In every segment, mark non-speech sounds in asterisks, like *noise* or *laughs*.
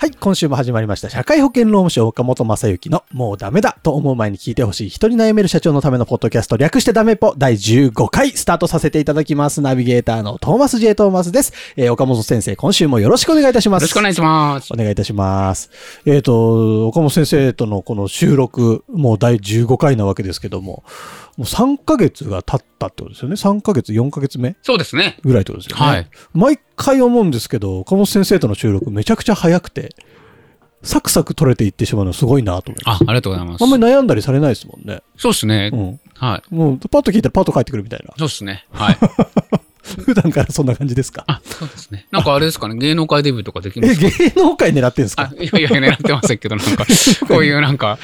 はい、今週も始まりました。社会保険労務士岡本正幸のもうダメだと思う前に聞いてほしい人に悩める社長のためのポッドキャスト略してダメポ第15回スタートさせていただきます。ナビゲーターのトーマス J. トーマスです。えー岡本先生、今週もよろしくお願いいたします。よろしくお願いしますお。願いいたします。えっ、と、岡本先生とのこの収録、もう第15回なわけですけども、もう3ヶ月が経ったってことですよね。3ヶ月、4ヶ月目そうですね。ぐらいってことですよね。はい。毎回思うんですけど、岡本先生との収録めちゃくちゃ早くて、サクサク取れていってしまうのすごいなと思います。あ、ありがとうございますあん。まり悩んだりされないですもんね。そうですねう。ん。はい。もう、パッと聞いたらパッと帰ってくるみたいな。そうですね。はい。*laughs* 普段からそんな感じですか？あ、そうですね。なんかあれですかね、芸能界デビューとかできまえ、すか？芸能界狙ってんですか、あいやいや、狙ってませんけど、なんか、*laughs* こういうなんか、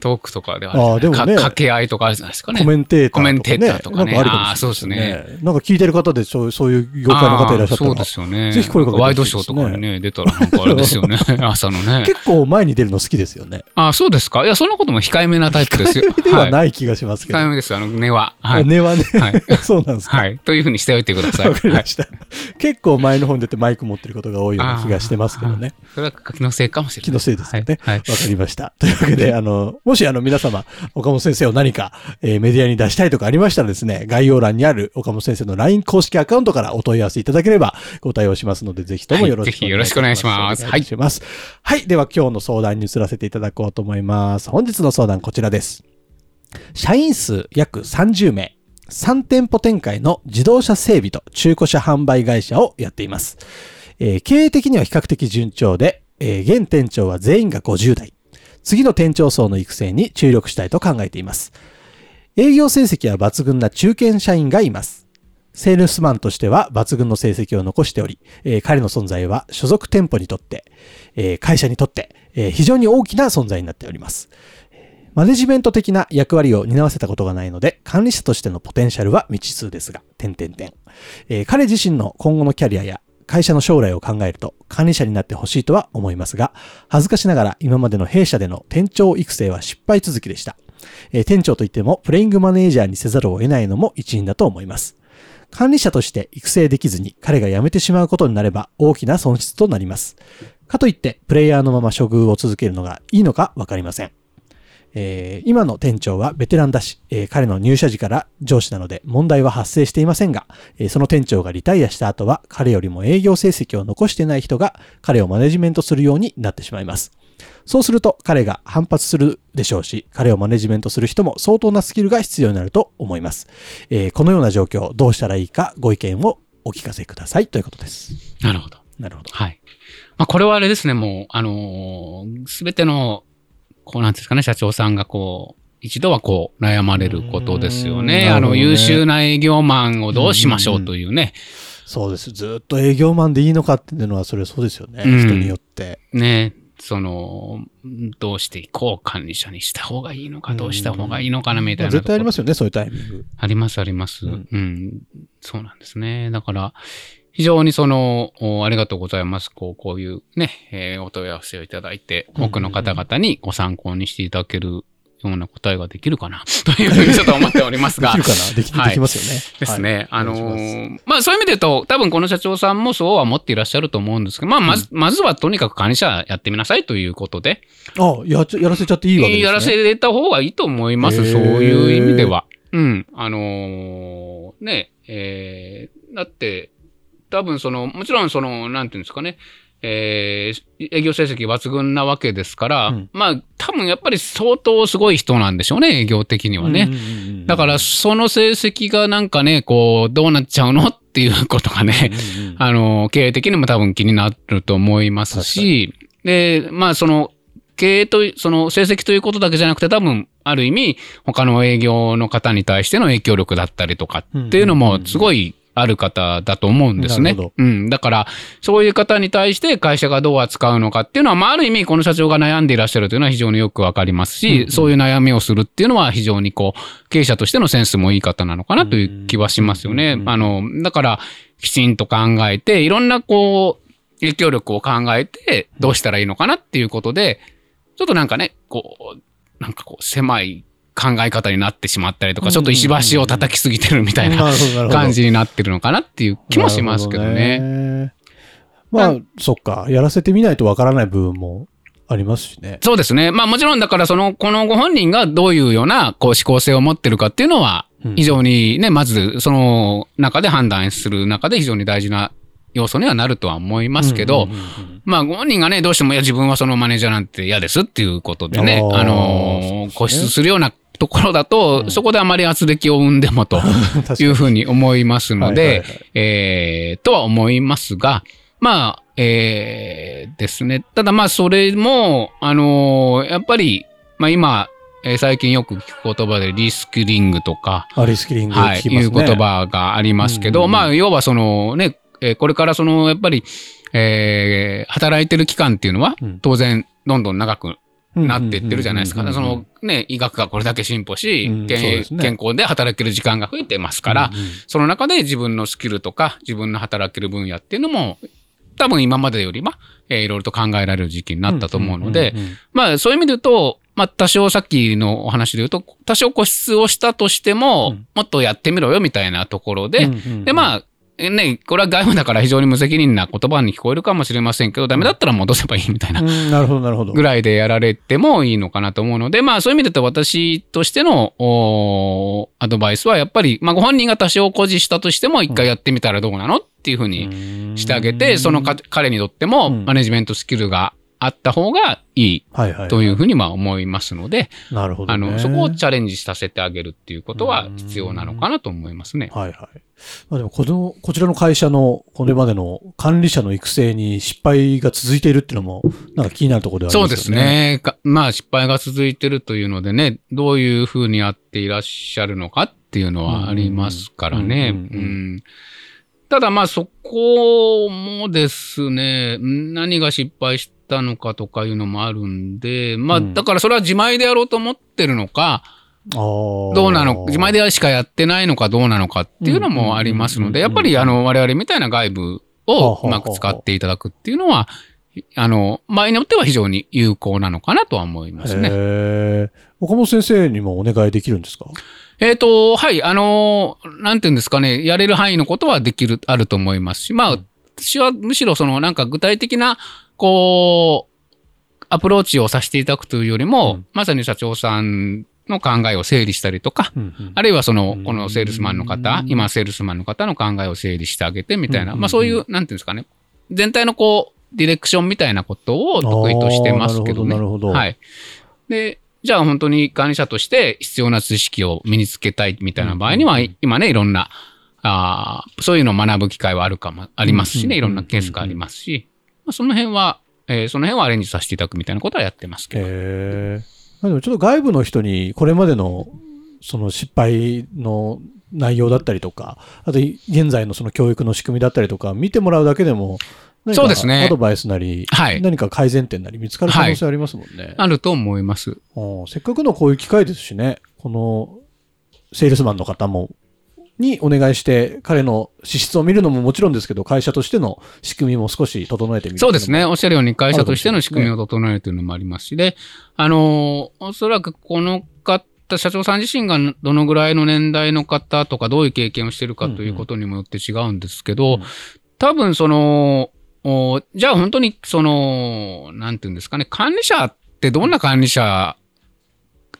トークとかではあーでもねか掛け合いとかあるじゃないですかね。コメンテーターとか、ね。コメンテーターとかねなんかあるかもしれないあーそうですね。なんか聞いてる方でそうそういう業界の方いらっしゃったらそうですよね。ぜひ声かけワイドショーとかにね、出たらなんかあれですよね。*laughs* 朝のね。結構前に出るの好きですよね。あ、そうですかいや、そんなことも控えめなタイプですよ。*laughs* ではいない気がしますけど。控えめです、あの、根は。はい。根はね、はい *laughs* そうなんですか。はい。というふうにしておいてください。わかりはいました。結構前の方に出てマイク持ってることが多いような気がしてますけどね。それは気のせいかもしれない。気のせいですよね。わ、はい。はいかりました。というわけで、あの、もしあの皆様、岡本先生を何か、えーメディアに出したいとかありましたらですね、概要欄にある岡本先生の LINE 公式アカウントからお問い合わせいただければご対応しますので、ぜひともよろしくお願いします。はいぜひよろしくお願いしますお願い。はい。では今日の相談に移らせていただこうと思います。本日の相談こちらです。社員数約30名。3店舗展開の自動車整備と中古車販売会社をやっています。えー経営的には比較的順調で、えー現店長は全員が50代。次の店長層の育成に注力したいと考えています。営業成績は抜群な中堅社員がいます。セールスマンとしては抜群の成績を残しており、えー彼の存在は所属店舗にとって、えー会社にとって、えー非常に大きな存在になっております。マネジメント的な役割を担わせたことがないので、管理者としてのポテンシャルは未知数ですが、点々点。えー彼自身の今後のキャリアや会社の将来を考えると管理者になってほしいとは思いますが、恥ずかしながら今までの弊社での店長育成は失敗続きでした。えー店長といってもプレイングマネージャーにせざるを得ないのも一因だと思います。管理者として育成できずに彼が辞めてしまうことになれば大きな損失となります。かといってプレイヤーのまま処遇を続けるのがいいのかわかりません。えー今の店長はベテランだし、えー彼の入社時から上司なので問題は発生していませんが、えーその店長がリタイアした後は彼よりも営業成績を残してない人が彼をマネジメントするようになってしまいます。そうすると彼が反発するでしょうし、彼をマネジメントする人も相当なスキルが必要になると思います。えーこのような状況、どうしたらいいかご意見をお聞かせくださいということです。なるほど。なるほど。はい。まあ、これはあれですね、もう、あのすべての、こうなんですかね、社長さんがこう、一度はこう、悩まれることですようーんね。あの、優秀な営業マンをどうしましょうというね。そうです。ずっと営業マンでいいのかっていうのはそれはそうですよね。うん人によって。ね、その、どうしていこう、管理者にした方がいいのか、どうした方がいいのかな、みたいな。絶対ありますよね、そういうタイミング。あります、あります。ううんん。そうなんですね。だから、非常にその、おありがとうございます。こう、こういうね、えーお問い合わせをいただいて、うん多くの方々にご参考にしていただけるような答えができるかな、*laughs* というふうにちょっと思っておりますができる。かな？でき,、はいできますよね。ですね。はいあのーまあそういう意味で言うと、多分この社長さんもそうは思っていらっしゃると思うんですけど、まあまず、まずはとにかく管理者やってみなさいということで、ますあやっちゃやらせちゃっていいわけですね。やらせた方がいいと思います。そういう意味では。うん。あのーね、えー、だって、多分その、もちろんその、なんていうんですかね、えー、営業成績抜群なわけですから、うん。まあ、多分やっぱり相当すごい人なんでしょうね、営業的にはね。だから、その成績がなんかね、こう、どうなっちゃうのっていうことがね、うんうん *laughs* あの、経営的にも多分気になると思いますし、で、まあ、その、経営とその成績ということだけじゃなくて多分、ある意味、他の営業の方に対しての影響力だったりとかっていうのもすごいある方だと思うんですね。うん。だから、そういう方に対して会社がどう扱うのかっていうのは、まあ、ある意味、この社長が悩んでいらっしゃるというのは非常によくわかりますし、うんそういう悩みをするっていうのは非常にこう、経営者としてのセンスもいい方なのかなという気はしますよね。あの、だから、きちんと考えて、いろんなこう、影響力を考えて、どうしたらいいのかなっていうことで、ちょっとなんかね、こう、なんかこう、狭い考え方になってしまったりとか、ちょっと石橋を叩きすぎてるみたいな感じになってるのかなっていう気もしますけどね。ねまあ、そっか。やらせてみないとわからない部分もありますしね。そうですね。まあもちろんだからその、このご本人がどういうようなこう思考性を持ってるかっていうのは、非常にね、まずその中で判断する中で非常に大事な要素にはなるとは思いますけど、まあ、ご本人がね、どうしても、いや、自分はそのマネージャーなんて嫌ですっていうことでね、あのー、固執するようなところだと、うん、そこであまり圧力を生んでもと *laughs* いうふうに思いますので、えー、とは思いますが、まあ、えー、ですね。ただまあ、それも、あのー、やっぱり、まあ今、えー、最近よく聞く言葉でリスキリングとか、リスキリング、ね、はい、いう言葉がありますけど、うんうん、まあ、要はそのね、えー、これからその、やっぱり、えー、働いてる期間っていうのは、当然、どんどん長くなっていってるじゃないですか。そのね、医学がこれだけ進歩し、うん。ね、健康で働ける時間が増えてますから、うんうん、その中で自分のスキルとか自分の働ける分野っていうのも、多分今までよりは、えー、いろいろと考えられる時期になったと思うので、まあそういう意味で言うと、まあ多少さっきのお話で言うと、多少固執をしたとしても、うん、もっとやってみろよみたいなところで、でまあね、これは外務だから非常に無責任な言葉に聞こえるかもしれませんけど、ダメだったら戻せばいいみたいな、なるほど、なるほど。ぐらいでやられてもいいのかなと思うので、まあそういう意味で言うと私としてのアドバイスはやっぱり、まあご本人が多少誇示したとしても一回やってみたらどうなのっていうふうにしてあげて、その彼にとってもマネジメントスキルがあった方がいいというふうにまあ思いますので、なるほど、あの、そこをチャレンジさせてあげるっていうことは必要なのかなと思いますね。はいはい。まあでもこの、こちらの会社のこれまでの管理者の育成に失敗が続いているっていうのも、なんか気になるところではありますね。そうですね。まあ失敗が続いているというのでね、どういうふうにやっていらっしゃるのかっていうのはありますからね。うんただまあそこもですね、何が失敗したのかとかいうのもあるんで、まあだからそれは自前でやろうと思ってるのか、どうなの、自前でしかやってないのかどうなのかっていうのもありますので、やっぱりあの我々みたいな外部をうまく使っていただくっていうのは、あの、場合によっては非常に有効なのかなとは思いますね。岡本先生にもお願いできるんですか？えっ、ー、と、はい、あの、なんていうんですかね、やれる範囲のことはできる、あると思いますし、まあ、私はむしろそのなんか具体的な、こう、アプローチをさせていただくというよりも、うん、まさに社長さんの考えを整理したりとか、うんうん、あるいはその、このセールスマンの方、今セールスマンの方の考えを整理してあげてみたいな、まあそういう、なんていうんですかね、全体のこう、ディレクションみたいなことを得意としてますけどね。なるほど、はい。で、じゃあ本当に管理者として必要な知識を身につけたいみたいな場合には、今ね、いろんな、あそういうのを学ぶ機会はあるかも、ありますしね、いろんなケースがありますし、まあ、その辺は、えー、その辺はアレンジさせていただくみたいなことはやってますけど。へまあ、でもちょっと外部の人にこれまでのその失敗の内容だったりとか、あと現在のその教育の仕組みだったりとか見てもらうだけでも、そうですね。アドバイスなり、はい、何か改善点なり見つかる可能性ありますもんね。はい、あると思います。せっかくのこういう機会ですしね、このセールスマンの方も、にお願いして、彼の資質を見るのももちろんですけど、会社としての仕組みも少し整えてみる。そうですね。おっしゃるように会社としての仕組みを整えるというのもありますし、で、あの、おそらくこの方、社長さん自身がどのぐらいの年代の方とかどういう経験をしているかということにもよって違うんですけど、うんうん、多分その、おじゃあ本当に、その、なんていうんですかね、管理者ってどんな管理者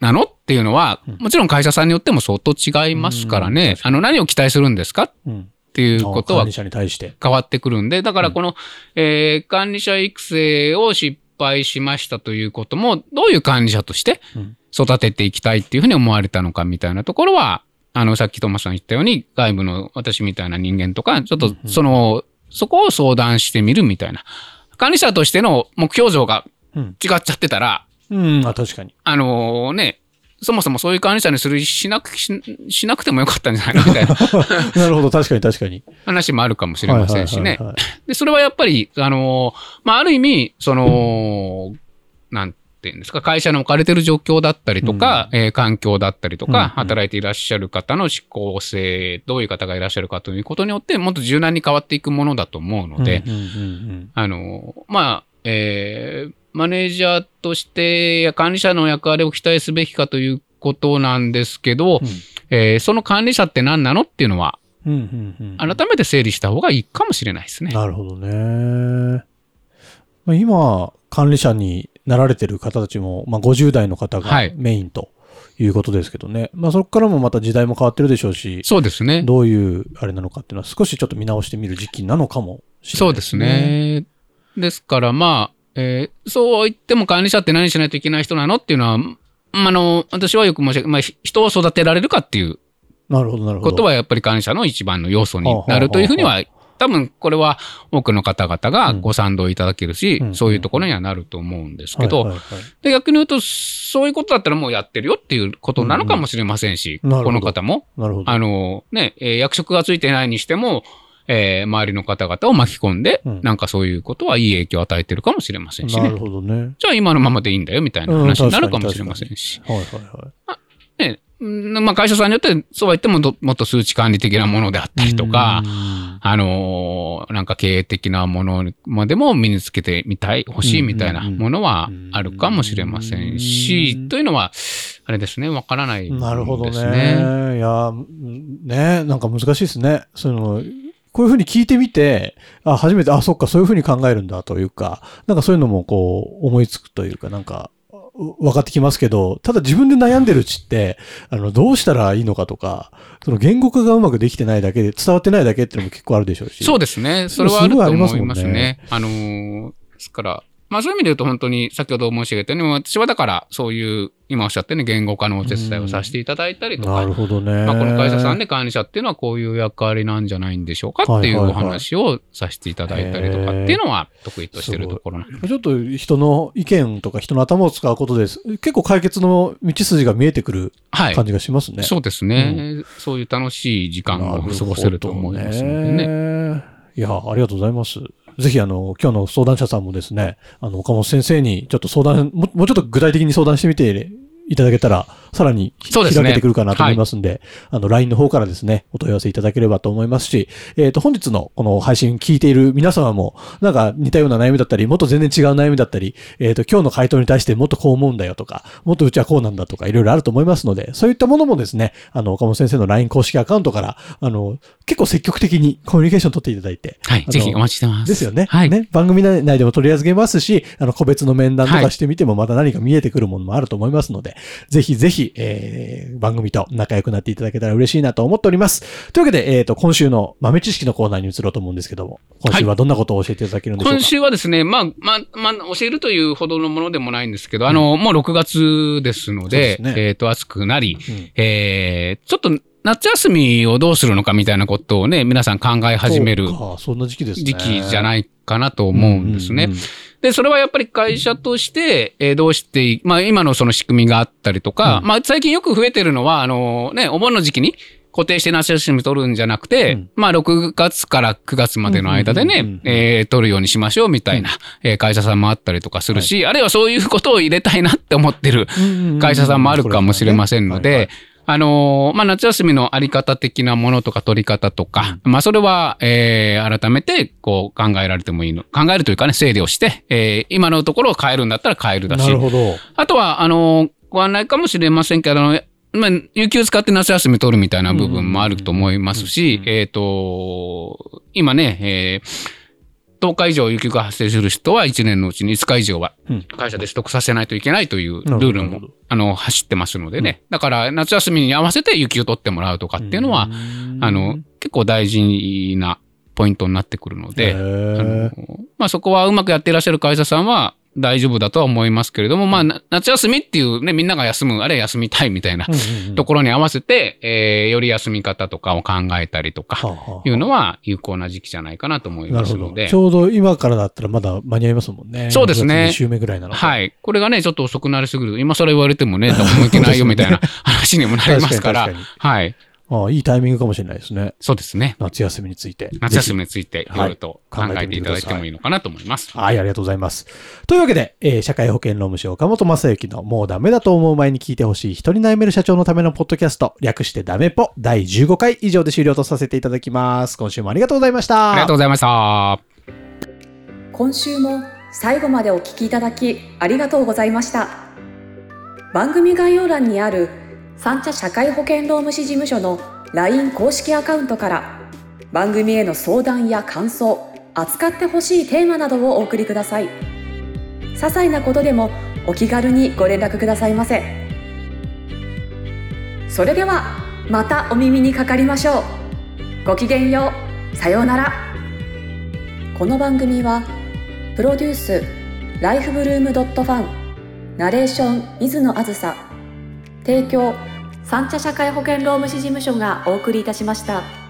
なの？っていうのは、もちろん会社さんによっても相当違いますからね、あの、何を期待するんですか？っていうことは変わってくるんで、だからこの、えー、管理者育成を失敗しましたということも、どういう管理者として育てていきたいっていうふうに思われたのかみたいなところは、あの、さっきトマスさん言ったように、外部の私みたいな人間とか、ちょっとその、そこを相談してみるみたいな。管理者としての目標像が違っちゃってたら、うん、あ、確かに。あのね、そもそもそういう管理者にするしなくししなくてもよかったんじゃないのみたいな *laughs* なるほど、確かに確かに。話もあるかもしれませんしね。で、それはやっぱり、あのまあ、ある意味、その、なんていうんですか、会社の置かれてる状況だったりとか、えー環境だったりとか、うんうん働いていらっしゃる方の思考性、どういう方がいらっしゃるかということによって、もっと柔軟に変わっていくものだと思うので、うんうんうんあの、まあ、えーマネージャーとしてや管理者の役割を期待すべきかということなんですけど、うんえーその管理者って何なのっていうのは、うんうんうんうん改めて整理した方がいいかもしれないですね。なるほどね。まあ今、管理者になられてる方たちも、まあ、50代の方がはいメインということですけどね。まあそこからもまた時代も変わってるでしょうし、そうですね。どういうあれなのかっていうのは少しちょっと見直してみる時期なのかもしれないそうです。ね。ですから、まあ、えーそう言っても管理者って何しないといけない人なのっていうのは、まああの、私はよく申し上げ、まあ、ひ人を育てられるかっていうなるほど、なるほど。ことはやっぱり管理者の一番の要素になるというふうには、多分これは多くの方々がご賛同いただけるし、うん。そういうところにはなると思うんですけど、で逆に言うと、そういうことだったらもうやってるよっていうことなのかもしれませんし、この方も、なるほど。あのね、えー役職がついてないにしても、えー周りの方々を巻き込んで、うんなんかそういうことはいい影響を与えてるかもしれませんしねなる。ほどね。じゃあ今のままでいいんだよみたいな話になるかもしれませんし。はいはいはい。ね、うんまあ会社さんによってそうは言ってもどもっと数値管理的なものであったりとか、うんあのーなんか経営的なものまでも身につけてみたい、欲しいみたいなものはあるかもしれませんうしん、というのは、あれですね、わからないですね。なるほどね。いや、うんね、なんか難しいですね。その、こういうふうに聞いてみて、あ、初めて、あ、そっか、そういうふうに考えるんだというか、なんかそういうのもこう、思いつくというか、なんか、う分かってきますけど、ただ自分で悩んでるうちって、あの、どうしたらいいのかとか、その言語化がうまくできてないだけで、伝わってないだけっていうのも結構あるでしょうし。そうですね。それはあると思いますすごいありますもんねね。あのーですから、まあそういう意味で言うと本当に先ほど申し上げたように、私はだからそういう、今おっしゃったように言語化のお手伝いをさせていただいたりとかなる、ほどね。まあこの会社さんで管理者っていうのはこういう役割なんじゃないんでしょうかっていうお話をさせていただいたりとかっていうのは得意としてるところなんでちょっと人の意見とか人の頭を使うことです。結構解決の道筋が見えてくるはい。感じがしますね。そうですね、そういう楽しい時間を過ごせると思いますのでね。ね。いや、ありがとうございます。ぜひ、あの、今日の相談者さんもですね、あの、岡本先生にちょっと相談、もうちょっと具体的に相談してみていただけたら、さらにそうですね開けてくるかなと思いますんで、あの、LINE の方からですね、お問い合わせいただければと思いますし、えっ、と、本日のこの配信聞いている皆様も、なんか似たような悩みだったり、もっと全然違う悩みだったり、えっ、と、今日の回答に対してもっとこう思うんだよとか、もっとうちはこうなんだとか、いろいろあると思いますので、そういったものもですね、あの、岡本先生の LINE 公式アカウントから、あの、結構積極的にコミュニケーション取っていただいて、はい。ぜひお待ちしてます。ですよね。はい。ね。番組内でも取り上げますし、あの、個別の面談とはいかしてみてもまた何か見えてくるものもあると思いますので、ぜひぜひ、えー、番組と仲良くなっていただけたら嬉しいなと思っております。というわけで、えっ、と、今週の豆知識のコーナーに移ろうと思うんですけども、今週はどんなことを教えていただけるんでしょうか、今週はですね、まあ、まあ、まあ、教えるというほどのものでもないんですけど、あの、もう6月ですので、ですね。えっ、と、暑くなり、うん。えー、ちょっと夏休みをどうするのかみたいなことをね、皆さん考え始める時期じゃいないかなと思うんですね。で、それはやっぱり会社として、えーどうしていい、まあ今のその仕組みがあったりとか、うん。まあ最近よく増えてるのは、あのね、お盆の時期に固定して夏休み取るんじゃなくて、うん。まあ6月から9月までの間でね、えー取るようにしましょうみたいな、えー会社さんもあったりとかするし、あるいはそういうことを入れたいなって思ってる会社さんもあるかもしれませんので、あのーまあ、夏休みのあり方的なものとか取り方とか、まあ、それは、えー改めて、こう、考えられてもいいの。考えるというかね、整理をして、えー今のところを変えるんだったら変えるだしなる、ほど。あとは、あのーご案内かもしれませんけど、あのまあ、有給使って夏休み取るみたいな部分もあると思いますし、えっ、と、今ね、えー10日以上有給が発生する人は1年のうちに5日以上はうん。会社で取得させないといけないというルールもあの走ってますのでね。だから夏休みに合わせて有給取ってもらうとかっていうのは、あの、結構大事なポイントになってくるので、あのまあ、そこはうまくやっていらっしゃる会社さんは、大丈夫だとは思いますけれども、まあ、な夏休みっていうね、みんなが休む、あれ休みたいみたいなところに合わせて、えーより休み方とかを考えたりとか、いうのは有効な時期じゃないかなと思い。ますのでち。ょうど今からだったらまだ間に合いますもんね。そうですね2週目ぐらいなので。はい。これがね、ちょっと遅くなりすぎると、今更言われてもね、どこも行けないよみたいな話にもなりますから *laughs* 確かに確、はい。ああいいタイミングかもしれないですね。そうですね。夏休みについて。夏休みぜについていはいろいろと考えていただいてもいいのかなと思います。ひはい、ありがとうございます。というわけで、えー社会保険労務士岡本正幸のもうダメだと思う前に聞いてほしい一人悩める社長のためのポッドキャスト、略してダメポ第15回以上で終了とさせていただきます。今週もありがとうございました。ありがとうございました。今週も最後までお聞きいただきありがとうございました番組概要欄にある三茶社会保険労務士事務所の LINE 公式アカウントから番組への相談や感想扱ってほしいテーマなどをお送りください。些細なことでもお気軽にご連絡くださいませ。それではまたお耳にかかりましょう。ごきげんよう。さようなら。この番組はプロデュースライフブルームドットファンナレーション水野あずさ提供三茶社会保険労務士事務所がお送りいたしました。